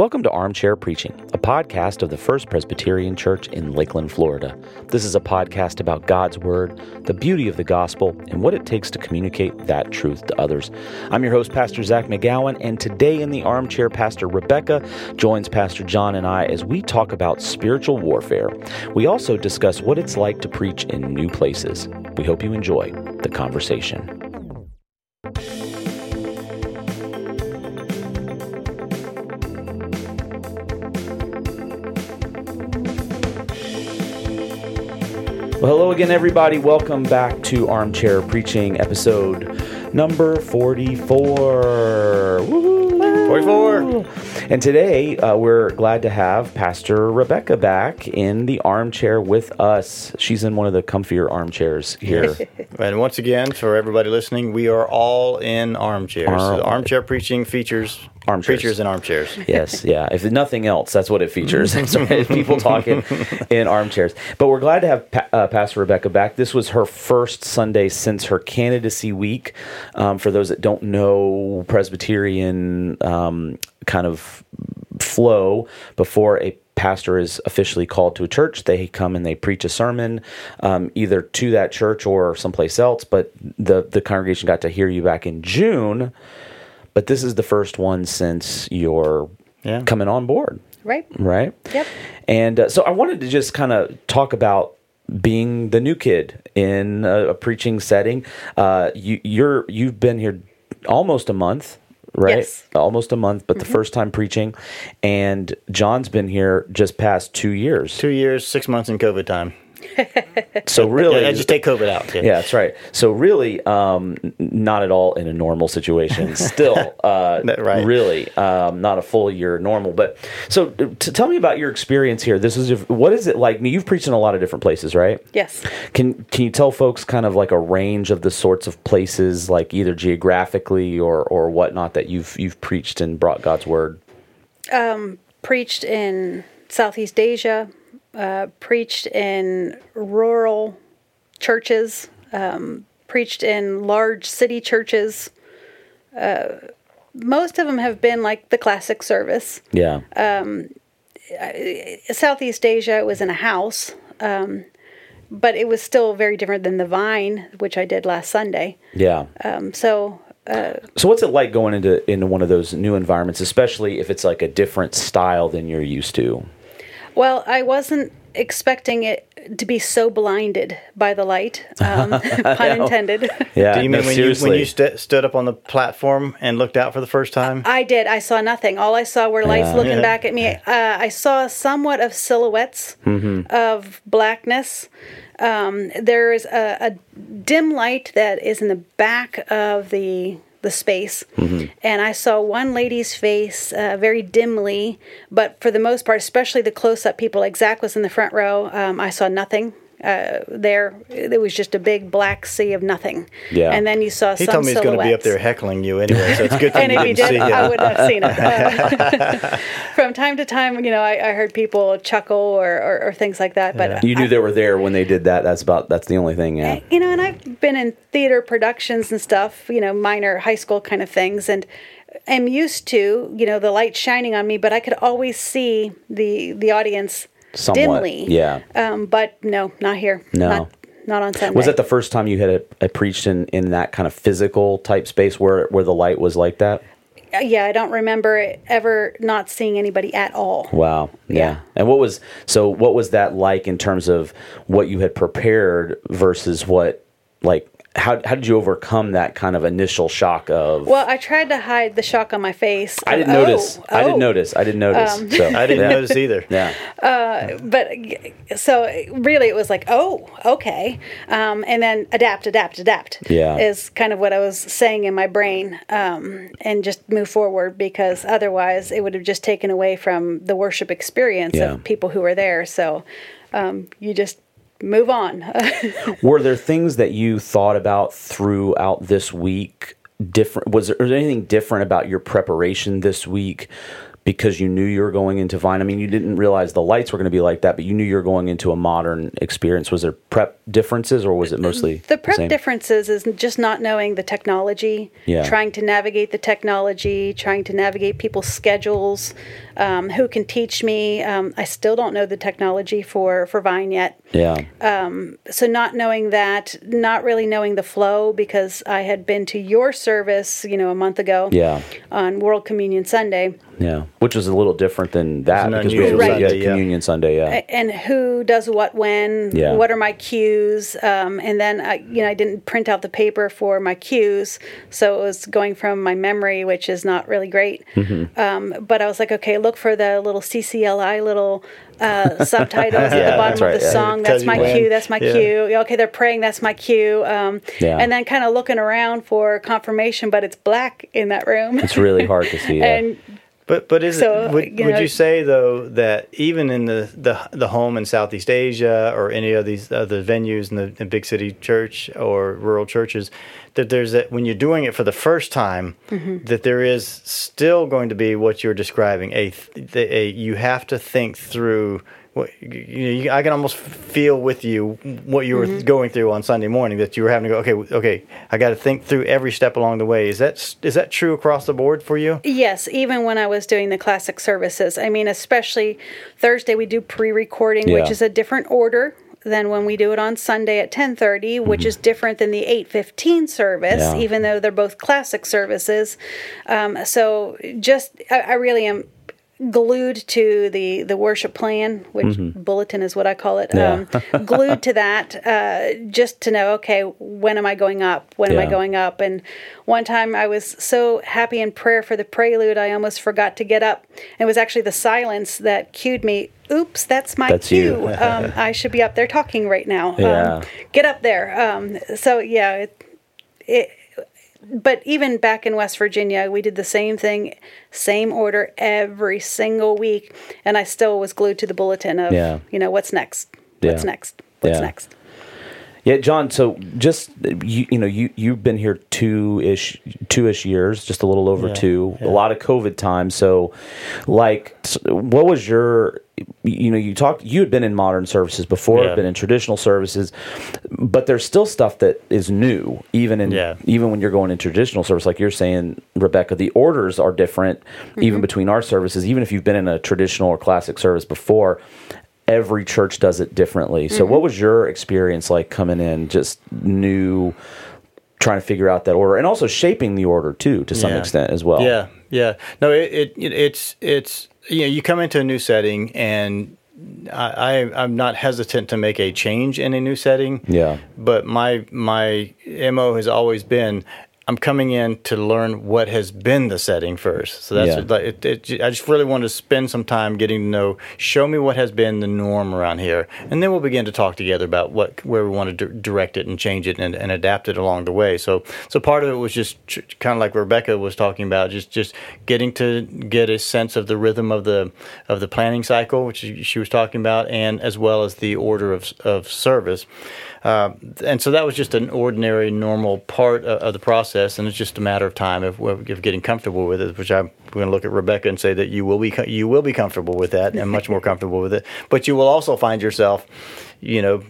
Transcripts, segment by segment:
Welcome to Armchair Preaching, a podcast of the First Presbyterian Church in Lakeland, Florida. This is a podcast about God's Word, the beauty of the gospel, and what it takes to communicate that truth to others. I'm your host, Pastor Zach McGowan, and today in the armchair, Pastor Rebecca joins Pastor John and I as we talk about spiritual warfare. We also discuss what it's like to preach in new places. We hope you enjoy the conversation. Hello again, everybody. Welcome back to Armchair Preaching, episode number 44. Woo-hoo. 44. And today, uh, we're glad to have Pastor Rebecca back in the armchair with us. She's in one of the comfier armchairs here. And once again, for everybody listening, we are all in armchairs. Arm- So armchair preaching features Armchairs. preachers in armchairs. yes, yeah. If nothing else, that's what it features. People talking in armchairs. But we're glad to have pa- uh, Pastor Rebecca back. This was her first Sunday since her candidacy week. Um, for those that don't know Presbyterian um, kind of flow, before a pastor is officially called to a church, they come and they preach a sermon, um, either to that church or someplace else. But the the congregation got to hear you back in June but this is the first one since you're Yeah. coming on board, Right. right? Yep. And uh, so I wanted to just kind of talk about being the new kid in a, a preaching setting. Uh, you, you're you've been here almost a month. Right, Yes. almost a month, but the first time preaching, and John's been here just past two years. Two years, six months in COVID time. So really, Yeah, I just take COVID out. yeah, that's right. So really, um, not at all in a normal situation. Still, uh, right. really, um, not a full year normal. But so, uh, to tell me about your experience here. This is what is it like? You've preached in a lot of different places, right? Yes. Can Can you tell folks kind of like a range of the sorts of places, like either geographically or or whatnot, that you've you've preached and brought God's word? Preached in Southeast Asia, uh, preached in rural churches, um, preached in large city churches. Uh, most of them have been like the classic service. Yeah, Southeast Asia was in a house, um, but it was still very different than the Vine, which I did last Sunday. yeah. Um, so So what's it like going into into one of those new environments, especially if it's like a different style than you're used to? Well, I wasn't expecting it to be so blinded by the light, um, pun intended. Yeah, Do you no, mean when you, when you st- stood up on the platform and looked out for the first time? I did. I saw nothing. All I saw were lights Yeah. looking Yeah. back at me. Uh, I saw somewhat of silhouettes of blackness. Um, there is a, a dim light that is in the back of the the space, and I saw one lady's face uh, very dimly. But for the most part, especially the close up people, like Zach was in the front row, um, I saw nothing. Uh, there, it was just a big black sea of nothing. Yeah. and then you saw some silhouette. he some told me he's going to be up there heckling you anyway, so it's good thing and you if he didn't did, see I him. would have seen it. From time to time, you know, I, I heard people chuckle or, or, or things like that. But You knew I- they were there when they did that. That's about. That's the only thing. Yeah. you know, and I've been in theater productions and stuff, you know, minor high school kind of things, and am used to, you know, the light shining on me, but I could always see the the audience Somewhat, dimly. yeah. Um, but no, not here. No. Not, not on Sunday. Was that the first time you had a, a preached in, in that kind of physical type space where where the light was like that? Uh, yeah, I don't remember ever not seeing anybody at all. Wow. Yeah. Yeah. And what was so? What was that like in terms of what you had prepared versus what like? How how did you overcome that kind of initial shock of? Well, I tried to hide the shock on my face. I didn't "Oh, notice. I didn't oh." notice. I didn't notice. so I didn't yeah. notice either. Yeah. but so really it was like oh okay um, and then adapt adapt adapt Yeah. is kind of what i was saying in my brain um, and just move forward because otherwise it would have just taken away from the worship experience Yeah. of people who were there so um, you just move on Were there things that you thought about throughout this week? Different was there, was there anything different about your preparation this week? Because you knew you were going into Vine? I mean, you didn't realize the lights were going to be like that, but you knew you were going into a modern experience. Was there prep differences, or was it mostly the prep same? differences is just not knowing the technology, Yeah. trying to navigate the technology, trying to navigate people's schedules, um, who can teach me. Um, I still don't know the technology for for Vine yet. Yeah, Um, so not knowing that not really knowing the flow because i had been to your service you know a month ago Yeah. on world communion sunday yeah, which was a little different than that because we unusual usually Sunday, yeah. Communion Sunday. Yeah, and who does what when Yeah. what are my cues um, and then I, you know i didn't print out the paper for my cues so it was going from my memory which is not really great Mm-hmm. um, but i was like okay look for the little ccli little uh, subtitles at the bottom right, of the yeah. song that's my when. cue that's my Yeah. cue okay they're praying that's my cue um, Yeah. and then kind of looking around for confirmation but it's black in that room it's really hard to see. Yeah. and But but is So, it, would, you would you say though that even in the, the the home in Southeast Asia or any of these other venues in the in big city church or rural churches, that there's that when you're doing it for the first time, Mm-hmm. that there is still going to be what you're describing a, a you have to think through. What, you know, you, I can almost feel with you what you were Mm-hmm. going through on Sunday morning. That you were having to go, okay, okay, I got to think through every step along the way. Is that is that true across the board for you? Yes, even when I was doing the classic services. I mean, especially Thursday we do pre-recording, which is a different order than when we do it on Sunday at 10:30, which is different than the 8:15 service, Mm-hmm. Yeah. even though they're both classic services. Um, so just I, I really am glued to the the worship plan which bulletin is what i call it Mm-hmm. Yeah. um, glued to that uh, just to know okay when am i going up? When am i going up? And one time i was so happy in prayer for the prelude i almost forgot to get up. It was actually the silence that cued me. Oops that's my That's cue. um, i should be up there talking right now. Yeah. um, get up there. Um, so yeah it, it but even back in West Virginia, we did the same thing, same order every single week, and I still was glued to the bulletin of, Yeah. you know, what's next, what's Yeah. next, what's Yeah. next. Yeah, John. So just you, you know, you you've been here two ish, two ish years, just a little over Yeah, two. A lot of COVID time. So, like, what was your? You know, you talked. You had been in modern services before, Yeah. been in traditional services, but there's still stuff that is new, even in Yeah. even when you're going in traditional service. Like you're saying, Rebecca, the orders are different, even mm-hmm. between our services. Even if you've been in a traditional or classic service before, every church does it differently. So, mm-hmm. what was your experience like coming in, just new, trying to figure out that order, and also shaping the order too, to some Yeah. extent as well? Yeah, yeah. No, it, it, it it's it's you know you come into a new setting and I, I I'm not hesitant to make a change in a new setting. Yeah. But my my mo has always been. I'm coming in to learn what has been the setting first. So that's Yeah. like it, it, I just really wanted to spend some time getting to know, show me what has been the norm around here, and then we'll begin to talk together about what where we want to di- direct it and change it and, and adapt it along the way. So so part of it was just tr- kind of like Rebecca was talking about, just just getting to get a sense of the rhythm of the of the planning cycle, which she was talking about, and as well as the order of of service. Uh, and so that was just an ordinary, normal part of, of the process, and it's just a matter of time of, of getting comfortable with it. Which I'm going to look at Rebecca and say that you will be you will be comfortable with that, and much more comfortable with it. But you will also find yourself, you know,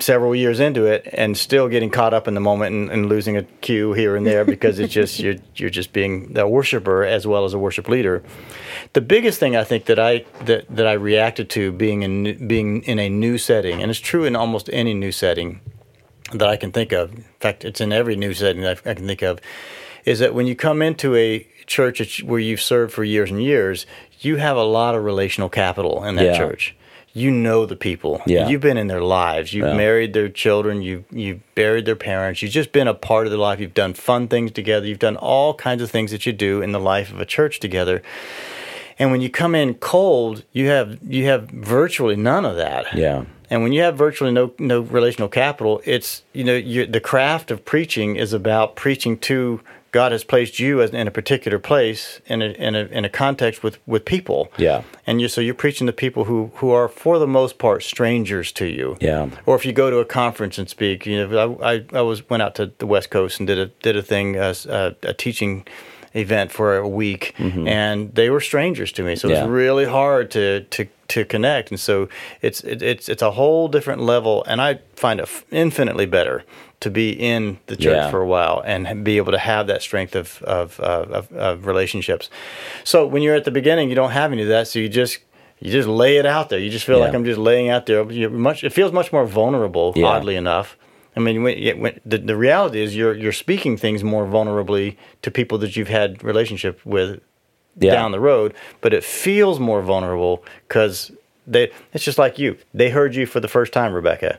several years into it and still getting caught up in the moment and, and losing a cue here and there because it's just you're you're just being a worshiper as well as a worship leader. The biggest thing I think that I that, that I reacted to being in being in a new setting, and it's true in almost any new setting that I can think of. In fact, it's in every new setting that I, can think of. Is that when you come into a church where you've served for years and years, you have a lot of relational capital in that Yeah. church. You know the people. Yeah. You've been in their lives. You've Yeah. married their children. You you've buried their parents. You've just been a part of their life. You've done fun things together. You've done all kinds of things that you do in the life of a church together. And when you come in cold, you have you have virtually none of that. Yeah. And when you have virtually no no relational capital, it's you know you, the craft of preaching is about preaching to God has placed you as in a particular place in a in a in a context with with people. Yeah. And you so you're preaching to people who who are for the most part strangers to you. Yeah. Or if you go to a conference and speak, you know, I I, I was went out to the West Coast and did a did a thing as a, a teaching event for a week, and they were strangers to me. So Mm-hmm. Yeah. it's really hard to to to connect, and so it's it, it's it's a whole different level, and I find it f- infinitely better to be in the church Yeah. for a while and be able to have that strength of of, of of of relationships. So when you're at the beginning, you don't have any of that, so you just you just lay it out there. You just feel like I'm just laying out there. You're much. It feels much more vulnerable. Yeah. Oddly enough. I mean, when, when, the, the reality is you're you're speaking things more vulnerably to people that you've had relationship with Yeah. down the road, but it feels more vulnerable because they. It's just like you. They heard you for the first time, Rebecca.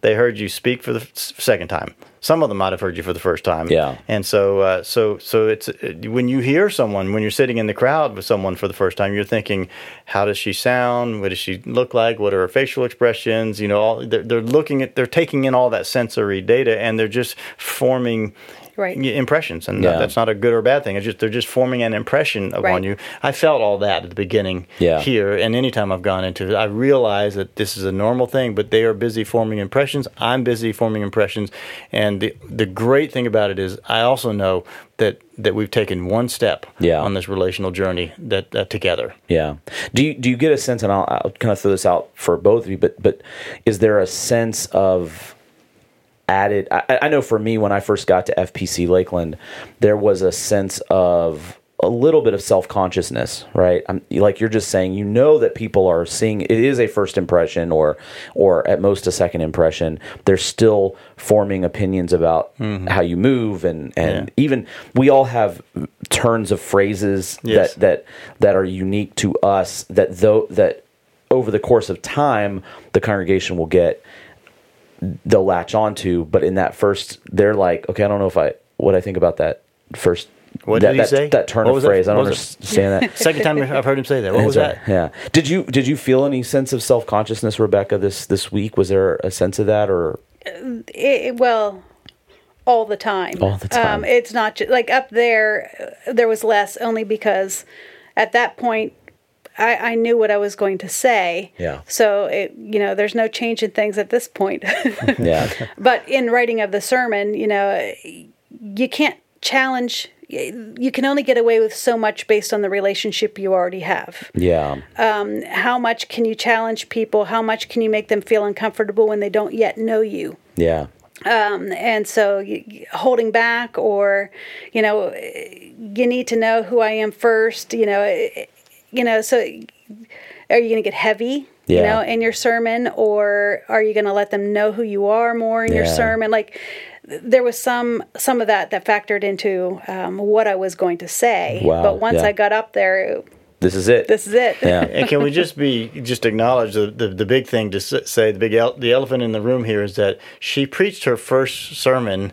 They heard you speak for the s- second time. Some of them might have heard you for the first time. Yeah. And so, uh, so, so it's uh, when you hear someone, when you're sitting in the crowd with someone for the first time, you're thinking, how does she sound? What does she look like? What are her facial expressions? You know, all they're, they're looking at, they're taking in all that sensory data, and they're just forming Right. impressions, and Yeah. that's not a good or bad thing. It's just they're just forming an impression upon Right. you. I felt all that at the beginning Yeah. here, and anytime I've gone into it, I realize that this is a normal thing. But they are busy forming impressions. I'm busy forming impressions, and the the great thing about it is I also know that that we've taken one step Yeah. on this relational journey that uh, together. Yeah. Do you do you get a sense, and I'll, I'll kind of throw this out for both of you, but but is there a sense of added? I, I know for me, when I first got to FPC Lakeland, there was a sense of a little bit of self consciousness, right? I'm, like you're just saying, you know that people are seeing it is a first impression, or or at most a second impression. They're still forming opinions about mm-hmm. how you move, and and Yeah. even we all have turns of phrases Yes. that that that are unique to us that though that over the course of time the congregation will get they'll latch onto but in that first they're like okay i don't know if i what i think about that first What that, did he that, say? that turn What of was that? phrase i don't What was it? understand that Second time I've heard him say that. What was That's that? yeah did you did you feel any sense of self-consciousness rebecca this this week was there a sense of that or It, it- well, all the time. All the time. Um, it's not just like up there. uh, There was less only because at that point. I, I knew what I was going to say. Yeah. So it, you know, there's no change in things at this point. yeah but in writing of the sermon, you know, you can't challenge. You can only get away with so much based on the relationship you already have. yeah How much can you challenge people? How much can you make them feel uncomfortable when they don't yet know you? yeah and so you, holding back or you know you need to know who i am first you know eh, you know so are you going to get heavy you know in your sermon or are you going to let them know who you are more in your sermon? Like there was some some of that that factored into um, what i was going to say. Wow, but once yeah. i got up there this is it. this is it. Yeah. And can we just be just acknowledge the, the, the big thing to say the big el- the elephant in the room here is that she preached her first sermon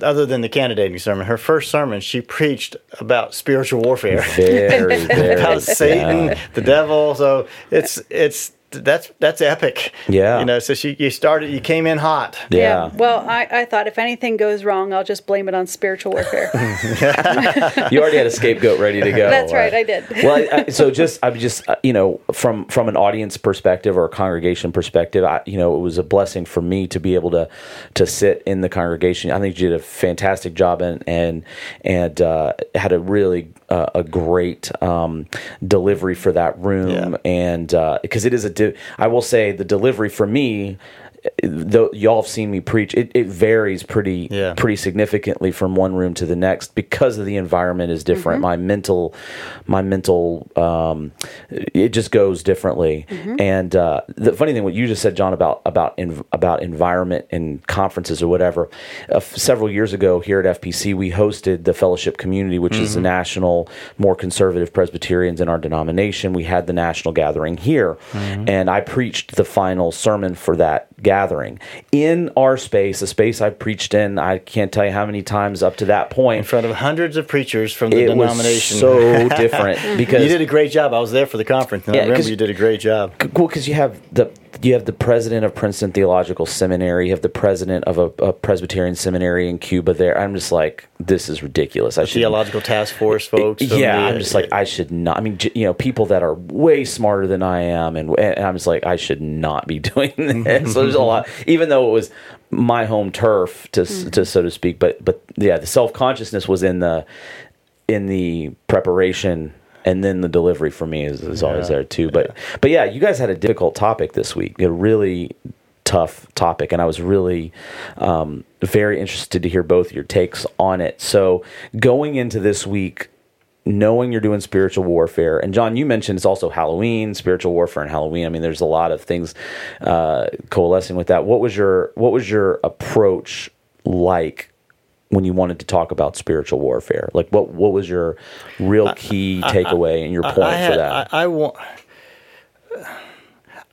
other than the candidating sermon her first sermon she preached about spiritual warfare. Very very about Satan yeah. the devil. So it's it's that's that's epic Yeah. you know so she you started you came in hot yeah. well I, I thought if anything goes wrong i'll just blame it on spiritual warfare you already had a scapegoat ready to go. That's right, I did. well, I, I, so just I'm just uh, you know from from an audience perspective or a congregation perspective, I, you know, it was a blessing for me to be able to to sit in the congregation. I think you did a fantastic job and and and uh, had a really uh, a great um, delivery for that room, Yeah. and because it is a, di- I will say the delivery for me. Though y'all have seen me preach, it, it varies pretty Yeah. pretty significantly from one room to the next because of the environment is different. My mental, my mental, um, it just goes differently. And uh, the funny thing, what you just said, John, about about env- about environment and conferences or whatever. Uh, f- several years ago, here at FPC, we hosted the Fellowship Community, which is the national, more conservative Presbyterians in our denomination. We had the national gathering here, and I preached the final sermon for that gathering. In our space, a space I preached in. I can't tell you how many times up to that point in front of hundreds of preachers from the It was denomination. so different because you did a great job. I was there for the conference Yeah, i remember you did a great job. Well because you have the you have the president of Princeton Theological Seminary, you have the president of a, a Presbyterian seminary in Cuba. There, I'm just like, this is ridiculous. I should theological task force folks from yeah, the- I'm just like I should not. I mean, j- you know, people that are way smarter than I am, and, and I'm just like I should not be doing this. Mm-hmm, so there's a mm-hmm. lot, even though it was my home turf, to s mm. to so to speak. But but yeah, the self consciousness was in the in the preparation and then the delivery for me is, is always there too. But but yeah, you guys had a difficult topic this week. A really tough topic, and I was really um, very interested to hear both your takes on it. So going into this week, knowing you're doing spiritual warfare, and John, you mentioned it's also Halloween, spiritual warfare, and Halloween. I mean, there's a lot of things uh, coalescing with that. What was your what was your approach like? When you wanted to talk about spiritual warfare, like what what was your real key takeaway and your point I had, for that? I, I want.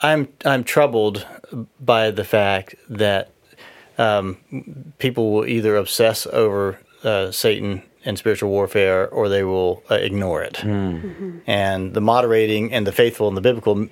I'm I'm troubled by the fact that um, people will either obsess over uh, Satan and spiritual warfare, or they will uh, ignore it. And the moderating and the faithful in the biblical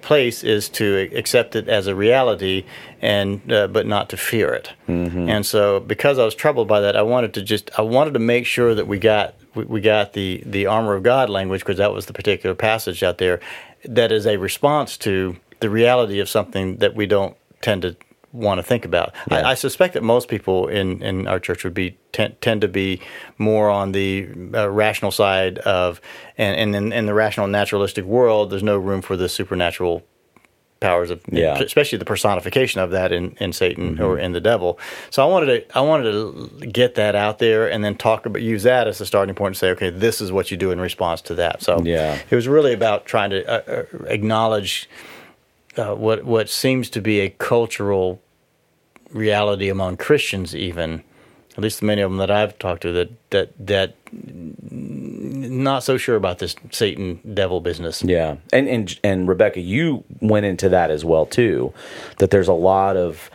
place is to accept it as a reality, and uh, but not to fear it. And so, because I was troubled by that, I wanted to just I wanted to make sure that we got we, we got the the armor of God language because that was the particular passage out there that is a response to the reality of something that we don't tend to want to think about. I, I suspect that most people in, in our church would be tend, tend to be more on the uh, rational side of, and, and in, in the rational naturalistic world, there's no room for the supernatural powers of, Yeah. especially the personification of that in, in Satan or in the devil. So I wanted to I wanted to get that out there and then talk about use that as a starting point to say, okay, this is what you do in response to that. So Yeah. it was really about trying to uh, uh, acknowledge uh, what what seems to be a cultural reality among Christians, even at least many of them that I've talked to, that that that not so sure about this Satan devil business. Yeah, and and and Rebecca, you went into that as well too. That there's a lot of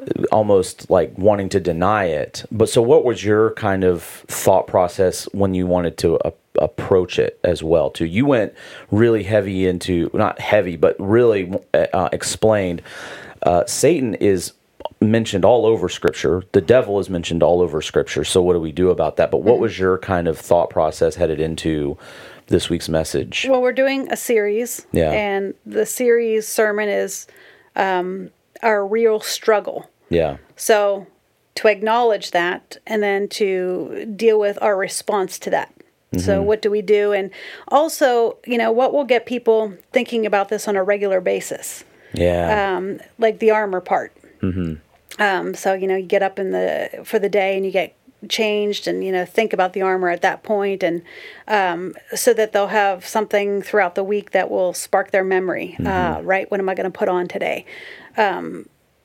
uh, almost like wanting to deny it. But so, what was your kind of thought process when you wanted to a- approach it as well? Too, you went really heavy into not heavy, but really uh, explained. Uh, Satan is mentioned all over scripture the devil is mentioned all over scripture so what do we do about that but what was your kind of thought process headed into this week's message Well, we're doing a series, Yeah. and the series sermon is um, our real struggle. yeah So to acknowledge that and then to deal with our response to that. So what do we do? And also, you know, what will get people thinking about this on a regular basis? yeah Um, like the armor part. Um, so you know, you get up in the for the day and you get changed and you know think about the armor at that point and um, so that they'll have something throughout the week that will spark their memory uh, right what am i going to put on today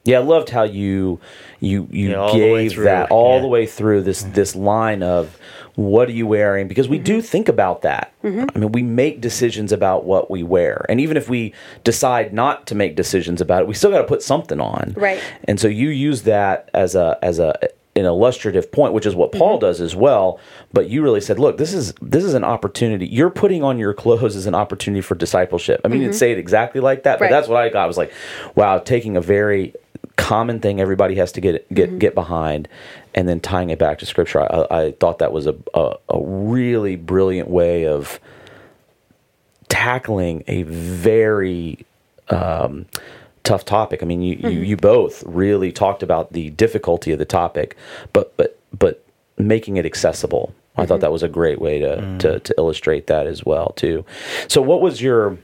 Yeah, I loved how you you you Yeah, all the way gave that all yeah. the way through this this line of what are you wearing because we Mm-hmm. do think about that. I mean, we make decisions about what we wear. And even if we decide not to make decisions about it, we still got to put something on. Right. And so you use that as a as a an illustrative point, which is what Paul Mm-hmm. does as well. But you really said, look, this is this is an opportunity. You're putting on your clothes as an opportunity for discipleship. I mean, you didn't say it exactly like that, but Mm-hmm. Right. that's what I got. I was like, wow, taking a very common thing everybody has to get get Mm-hmm. get behind, and then tying it back to scripture. I, I thought that was a, a a really brilliant way of tackling a very um, tough topic. I mean, you, you you both really talked about the difficulty of the topic, but but but making it accessible. I thought that was a great way to, to to illustrate that as well too. So, what was your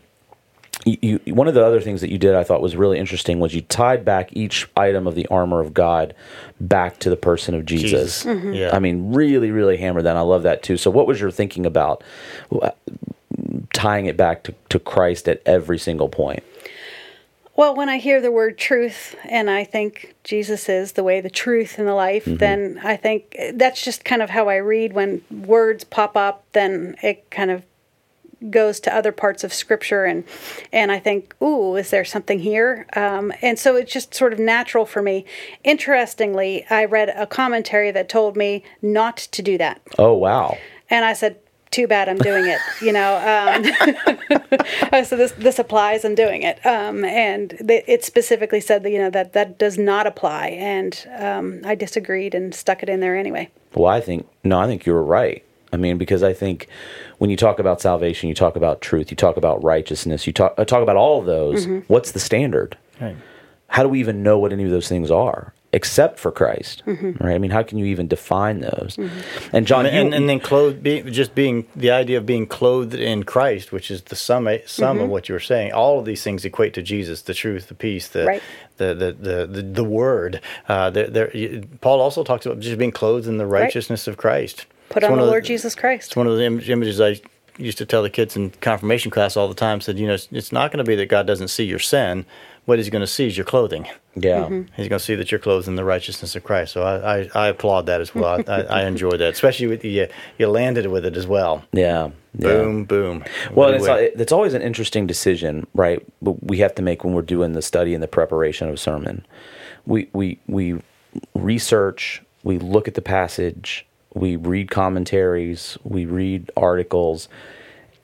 you, you, one of the other things that you did I thought was really interesting was you tied back each item of the armor of God back to the person of Jesus. Jesus. Yeah. I mean, really, really hammered that. And I love that too. So, what was your thinking about uh, tying it back to, to Christ at every single point? Well, when I hear the word truth and I think Jesus is the way, the truth, and the life, then I think that's just kind of how I read. When words pop up, then it kind of goes to other parts of scripture and and I think ooh is there something here? Um, and so it's just sort of natural for me. Interestingly I read a commentary that told me not to do that. Oh wow! and I said too bad I'm doing it you know um, I said this this applies I'm doing it. Um, and th- it specifically said that you know that that does not apply. And um, I disagreed and stuck it in there anyway. Well, I think no, I think you were right. I mean, because I think when you talk about salvation, you talk about truth, you talk about righteousness, you talk uh, talk about all of those. What's the standard? Right. How do we even know what any of those things are? except for Christ, Mm-hmm. right? I mean, how can you even define those? And John, and, you, and, and then clothed, be, just being the idea of being clothed in Christ, which is the sum sum Mm-hmm. of what you were saying. All of these things equate to Jesus: the truth, the peace, the Right. the, the, the the the Word. Uh, there, there, Paul also talks about just being clothed in the righteousness of Christ. Put on the of Lord Jesus Christ. It's one of the im- images I used to tell the kids in confirmation class all the time. Said, you know, it's, it's not going to be that God doesn't see your sin. What He's going to see is your clothing. yeah, Mm-hmm. He's going to see that you're clothed in the righteousness of Christ. So I, I, I applaud that as well. I, I, I enjoy that, especially with you. You landed with it as well. yeah, yeah. Boom, boom. Well, it's, well. it's always an interesting decision, right? But we have to make when we're doing the study and the preparation of a sermon. We we we research, we look at the passage, we read commentaries, we read articles,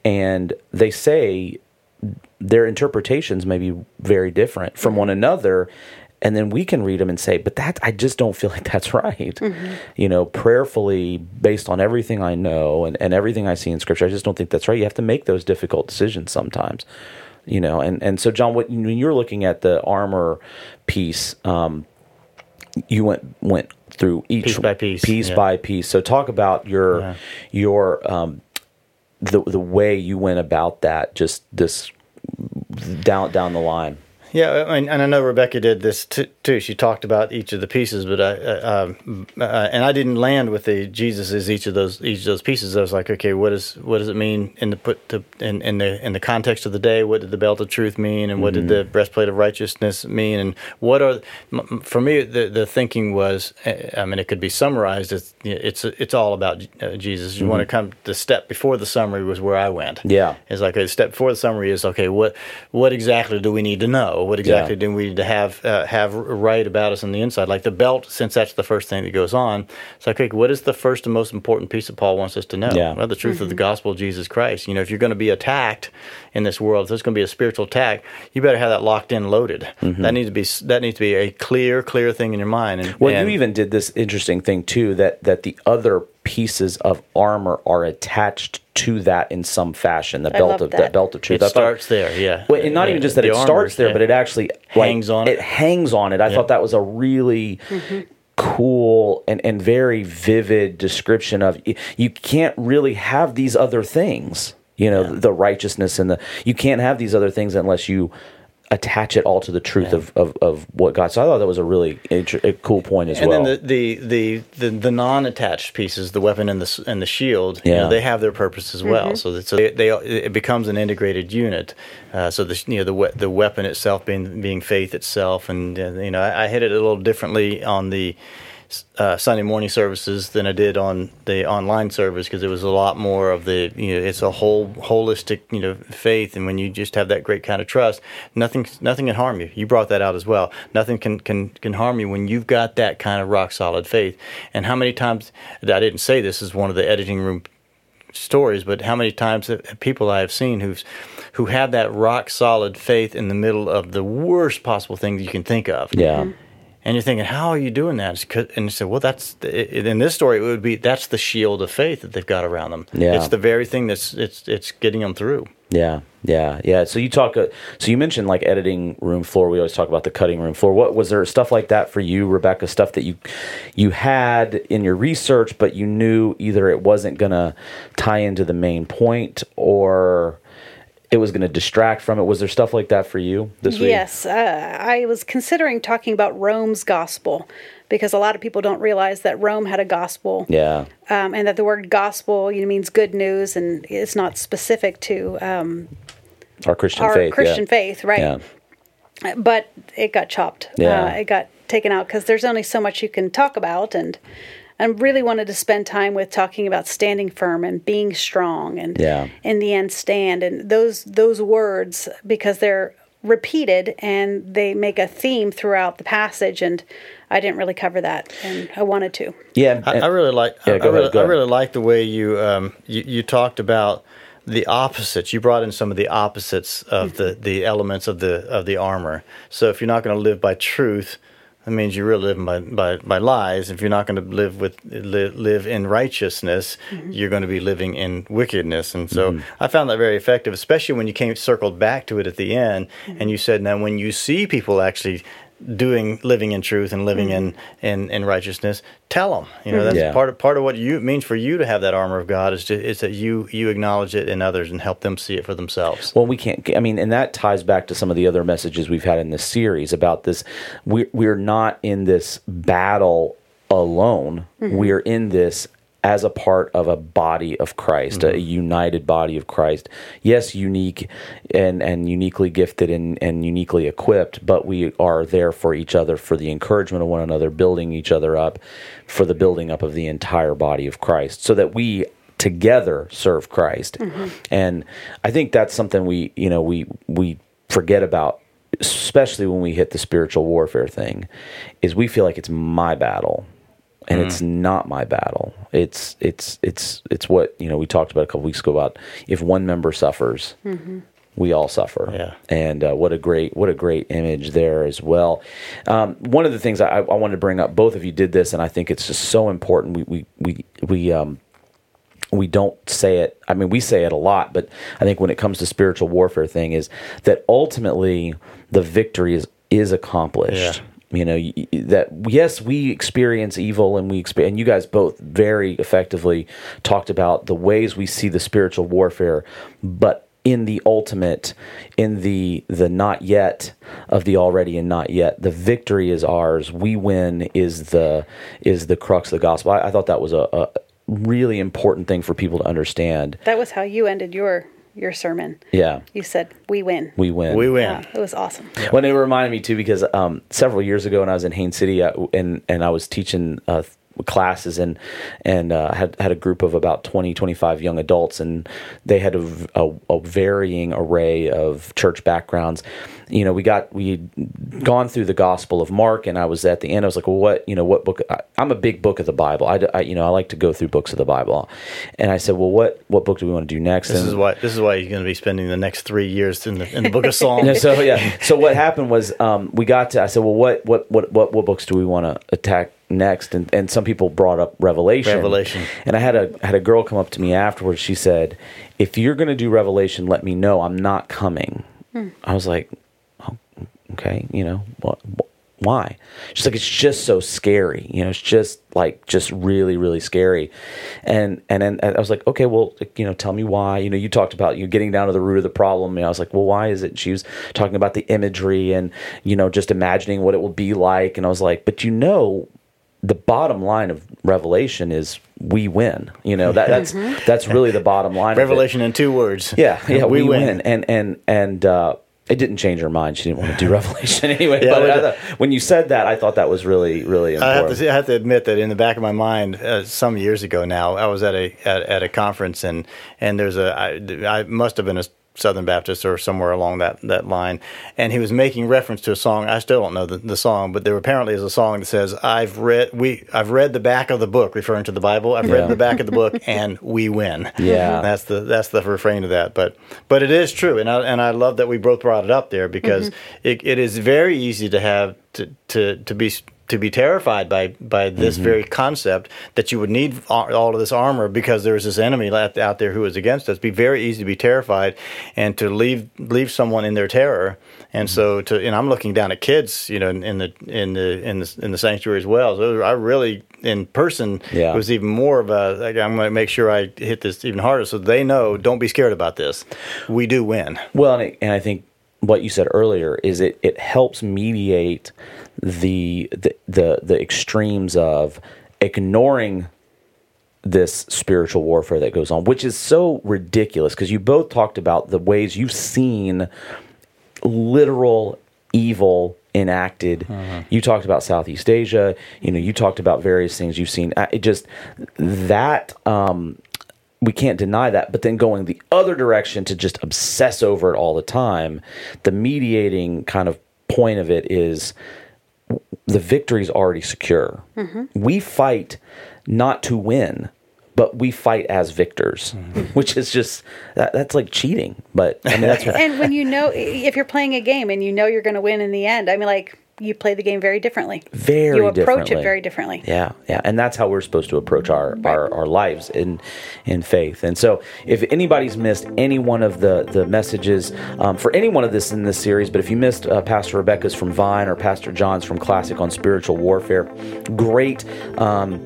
and they say their interpretations may be very different from one another and then we can read them and say but that i just don't feel like that's right. You know prayerfully based on everything i know and, and everything i see in scripture i just don't think that's right. You have to make those difficult decisions sometimes you know and, and so john what, when you're looking at the armor piece um, you went went through each Piece by piece, piece yeah. by piece so talk about your Yeah. your um, the the way you went about that just this down down the line Yeah, I mean, and I know Rebecca did this t- too. She talked about each of the pieces, but I, uh, um, uh, and I didn't land with the Jesus is each of those each of those pieces. I was like, okay, what is what does it mean in the put to, in, in the in the context of the day? What did the belt of truth mean, and what did the breastplate of righteousness mean, and what are for me the the thinking was, uh, I mean, it could be summarized as it's it's all about uh, Jesus. You want to come the step before the summary was where I went. Yeah. It's like a step before the summary is okay. What what exactly do we need to know? What exactly Yeah. do we need to have uh, have right about us on the inside? Like the belt, since that's the first thing that goes on. So like, okay, what is the first and most important piece that Paul wants us to know? Yeah. Well, the truth of the gospel of Jesus Christ. You know, if you're going to be attacked in this world, if there's going to be a spiritual attack, you better have that locked in, loaded. That needs to be that needs to be a clear, clear thing in your mind. And, Well, and you even did this interesting thing too that that the other pieces of armor are attached to that in some fashion. The I belt of that. that belt of truth. it I thought- starts there. Yeah. Well, and not even just that The it starts there, but it actually like, Hangs on it. It hangs on it. I thought that was a really mm-hmm. cool and, and very vivid description of y- you can't really have these other things. You know, the righteousness and the you can't have these other things unless you attach it all to the truth of, of, of what God. So I thought that was a really inter- a cool point as and well. And then the, the, the, the, the non-attached pieces, the weapon and the and the shield, you Yeah. know, they have their purpose as well. So that so they, they it becomes an integrated unit. Uh, so the you know the we- the weapon itself being being faith itself, and uh, you know I, I hit it a little differently on the uh, Sunday morning services than I did on the online service because it was a lot more of the you know it's a whole holistic you know faith and when you just have that great kind of trust nothing nothing can harm you you brought that out as well nothing can can can harm you when you've got that kind of rock solid faith and how many times I didn't say this is one of the editing room stories, but how many times people I have seen who's who have that rock solid faith in the middle of the worst possible thing you can think of. yeah. And you're thinking, how are you doing that? And you say, well, that's the, in this story. It would be that's the shield of faith that they've got around them. Yeah. It's the very thing that's it's it's getting them through. Yeah, yeah, yeah. So you talk. Uh, so you mentioned like editing room floor. We always talk about the cutting room floor. What was there stuff like that for you, Rebecca? Stuff that you you had in your research, but you knew either it wasn't going to tie into the main point or it was going to distract from it. Was there stuff like that for you this week? Yes, uh, I was considering talking about Rome's gospel because a lot of people don't realize that Rome had a gospel. Yeah. Um, and that the word gospel you know, means good news, and it's not specific to um, Our Christian our faith. Christian yeah. faith, right? Yeah. But it got chopped. Yeah. Uh, it got taken out because there's only so much you can talk about, and I really wanted to spend time with talking about standing firm and being strong, and Yeah. in the end stand, and those those words because they're repeated and they make a theme throughout the passage, and I didn't really cover that, and I wanted to. Yeah. I, and- I really like. Yeah, I, go I really, ahead, I really like the way you, um, you you talked about the opposites. You brought in some of the opposites of the, the elements of the of the armor. So if you're not going to live by truth, that means you're really living by, by, by lies. If you're not going to live with live, live in righteousness, you're going to be living in wickedness. And so Mm-hmm. I found that very effective, especially when you came circled back to it at the end, and you said, now when you see people actually doing living in truth and living hmm. in, in in righteousness tell them you know hmm. that's Yeah. part of part of what you it means for you to have that armor of god is to, is that you you acknowledge it in others and help them see it for themselves Well, we can't. I mean, and that ties back to some of the other messages we've had in this series about this. We're we're not in this battle alone. Hmm. We're in this as a part of a body of Christ, a mm-hmm. united body of Christ. Yes, unique and and uniquely gifted and and uniquely equipped, but we are there for each other for the encouragement of one another, building each other up, for the building up of the entire body of Christ, so that we together serve Christ. Mm-hmm. And I think that's something we, you know, we we forget about especially when we hit the spiritual warfare thing is we feel like it's my battle and it's not my battle. It's it's it's it's what, you know, we talked about a couple weeks ago about if one member suffers, we all suffer. Yeah. And uh, what a great what a great image there as well. Um, one of the things I, I wanted to bring up, both of you did this, and I think it's just so important. We we we we um, we don't say it. I mean, we say it a lot, but I think when it comes to spiritual warfare thing is that ultimately the victory is is accomplished. Yeah. You know that yes, we experience evil, and we experience, and you guys both very effectively talked about the ways we see the spiritual warfare, but in the ultimate, in the the not yet of the already and not yet, the victory is ours. We win is the is the crux of the gospel. I, I thought that was a, a really important thing for people to understand. That was how you ended your your sermon. Yeah, You said, "We win." we win. we win Yeah, it was awesome. When it reminded me too, because um, several years ago when I was in Haines City, I, and and I was teaching uh, classes and and uh, had had a group of about 20, 25 young adults, and they had a varying array of church backgrounds. You know, we got we had gone through the Gospel of Mark, and I was at the end. I was like, well, what you know, what book? I, I'm a big book of the Bible. I, I- you know I like to go through books of the Bible, and I said, well, what what book do we want to do next? this and, is why this is why you're going to be spending the next three years in the in the book of psalms so yeah. So what happened was um, we got to. I said, well, what what what what what books do we want to attack next? And and some people brought up Revelation. Revelation. And I had a had a girl come up to me afterwards. She said, if you're going to do Revelation, let me know. I'm not coming. Hmm. I was like, oh, okay, you know what. Why? She's like, it's just so scary. You know, it's just like just really, really scary. And and then I was like, okay, well, you know, tell me why. You know, you talked about you getting down to the root of the problem. And I was like, well, why is it? She was talking about the imagery and you know, just imagining what it will be like. And I was like, but you know, the bottom line of Revelation is we win. You know, that that's that's really the bottom line. of it. revelation in two words Yeah, yeah, we, we, win. win. and and and uh, it didn't change her mind. She didn't want to do Revelation anyway. Yeah, but but- I thought- when you said that, I thought that was really really I have, important. to, I have to admit that in the back of my mind, uh, some years ago now, I was at a at, at a conference and and there's a I, I must have been a Southern Baptist or somewhere along that, that line, and he was making reference to a song. I still don't know the, the song, but there apparently is a song that says, "I've read we I've read the back of the book," referring to the Bible. I've Yeah. read the back of the book, and we win. Yeah. that's the that's the refrain of that. But but it is true, and I and I love that we both brought it up there because mm-hmm. it, it is very easy to have to to to be to be terrified by by this mm-hmm. very concept that you would need all of this armor because there's this enemy out out there who is against us. Be very easy to be terrified and to leave leave someone in their terror. And so mm-hmm. to and I'm looking down at kids, you know, in, in the in the in the in the sanctuary as well. So I really in person Yeah. was even more of a like, I'm going to make sure I hit this even harder so they know don't be scared about this. We do win. Well, and I think what you said earlier is it it helps mediate the the the, the extremes of ignoring this spiritual warfare that goes on, which is so ridiculous because you both talked about the ways you've seen literal evil enacted. You talked about Southeast Asia. You know, you talked about various things you've seen. It just that um, we can't deny that. But then going the other direction to just obsess over it all the time, the mediating kind of point of it is the victory's already secure. Mm-hmm. We fight not to win, but we fight as victors, mm-hmm. which is just that, that's like cheating. But I mean, that's what, and when you know if you're playing a game and you know you're going to win in the end, I mean, like you play the game very differently. Very you approach it very differently. Yeah, yeah, and that's how we're supposed to approach our, our, our lives in in faith. And so, if anybody's missed any one of the the messages um, for any one of this in this series, but if you missed uh, Pastor Rebecca's from Vine or Pastor John's from Classic on spiritual warfare, great. Um,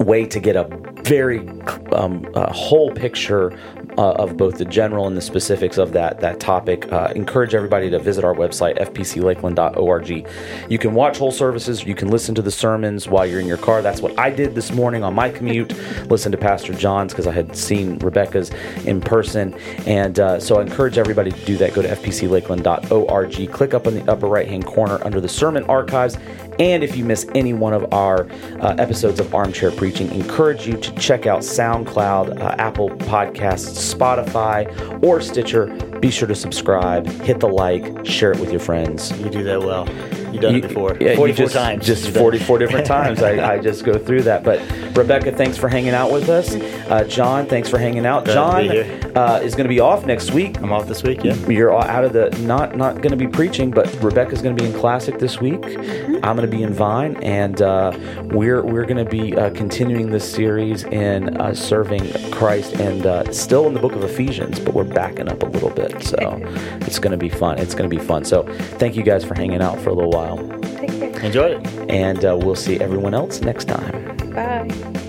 way to get a very um, uh, whole picture uh, of both the general and the specifics of that that topic. Uh, encourage everybody to visit our website fpclakeland.org. You can watch whole services. You can listen to the sermons while you're in your car. That's what I did this morning on my commute. listen to Pastor John's because I had seen Rebecca's in person, and uh, so I encourage everybody to do that. Go to fpclakeland.org. Click up in the upper right hand corner under the sermon archives. And if you miss any one of our uh, episodes of Armchair Preaching, encourage you to check out SoundCloud, uh, Apple Podcasts, Spotify, or Stitcher. Be sure to subscribe, hit the like, share it with your friends. You do that well. You've done You- it before. yeah, 44 just, times. Just You've done it. 44 different times. I, I just go through that. But Rebecca, thanks for hanging out with us. Uh, John, thanks for hanging out. Glad John be uh, is going to be off next week. I'm off this week, yeah. You're all out of the not not going to be preaching, but Rebecca's going to be in classic this week. Mm-hmm. I'm going to be in Vine, and uh, we're we're going to be uh, continuing this series in uh, serving Christ, and uh, still in the book of Ephesians, but we're backing up a little bit. So it's going to be fun. It's going to be fun. So thank you guys for hanging out for a little while, Take care. Enjoyed it. and uh, we'll see everyone else next time. Bye.